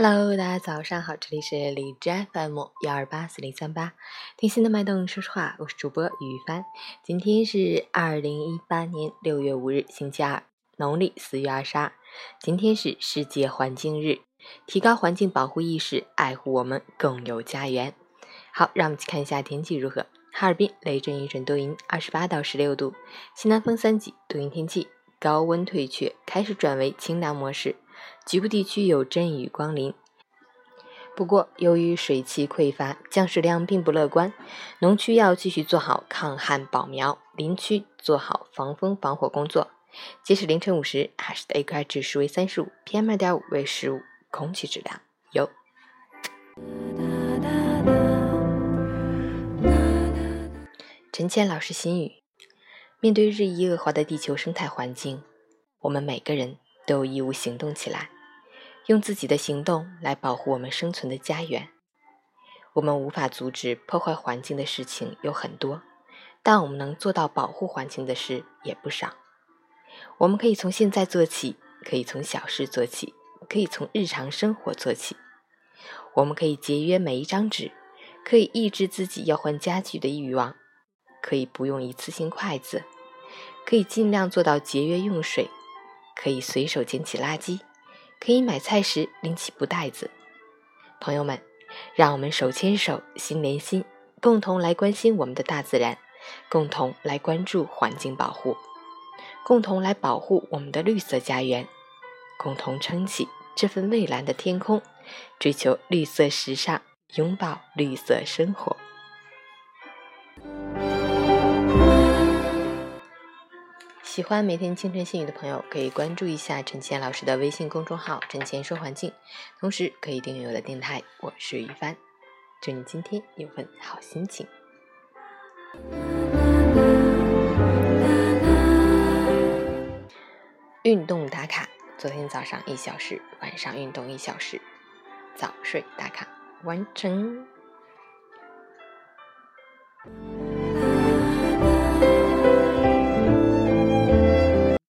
Hello，大家早上好，这里是荔枝 FM 幺二八四零三八，听心的脉动说说话，我是主播雨帆。今天是二零一八年六月五日，星期二，农历四月二十二。今天是世界环境日，提高环境保护意识，爱护我们共有家园。好，让我们去看一下天气如何。哈尔滨雷阵雨转多云，二十八到十六度，西南风三级，多云天气，高温退却，开始转为清凉模式。局部地区有阵雨光临，不过由于水汽匮乏，降水量并不乐观。农区要继续做好抗旱保苗，林区做好防风防火工作。截止凌晨五时，海市的 AQI 指数为三十五，PM 二点五为十五，空气质量优。陈谦老师心语：面对日益恶化的地球生态环境，我们每个人。都有义务行动起来，用自己的行动来保护我们生存的家园。我们无法阻止破坏环境的事情有很多，但我们能做到保护环境的事也不少。我们可以从现在做起，可以从小事做起，可以从日常生活做起。我们可以节约每一张纸，可以抑制自己要换家具的欲望，可以不用一次性筷子，可以尽量做到节约用水。可以随手捡起垃圾，可以买菜时拎起布袋子。朋友们，让我们手牵手、心连心，共同来关心我们的大自然，共同来关注环境保护，共同来保护我们的绿色家园，共同撑起这份蔚蓝的天空，追求绿色时尚，拥抱绿色生活。喜欢每天清晨心语的朋友，可以关注一下陈倩老师的微信公众号“陈倩说环境”，同时可以订阅我的电台。我是于帆，祝你今天有份好心情。运动打卡：昨天早上一小时，晚上运动一小时，早睡打卡完成。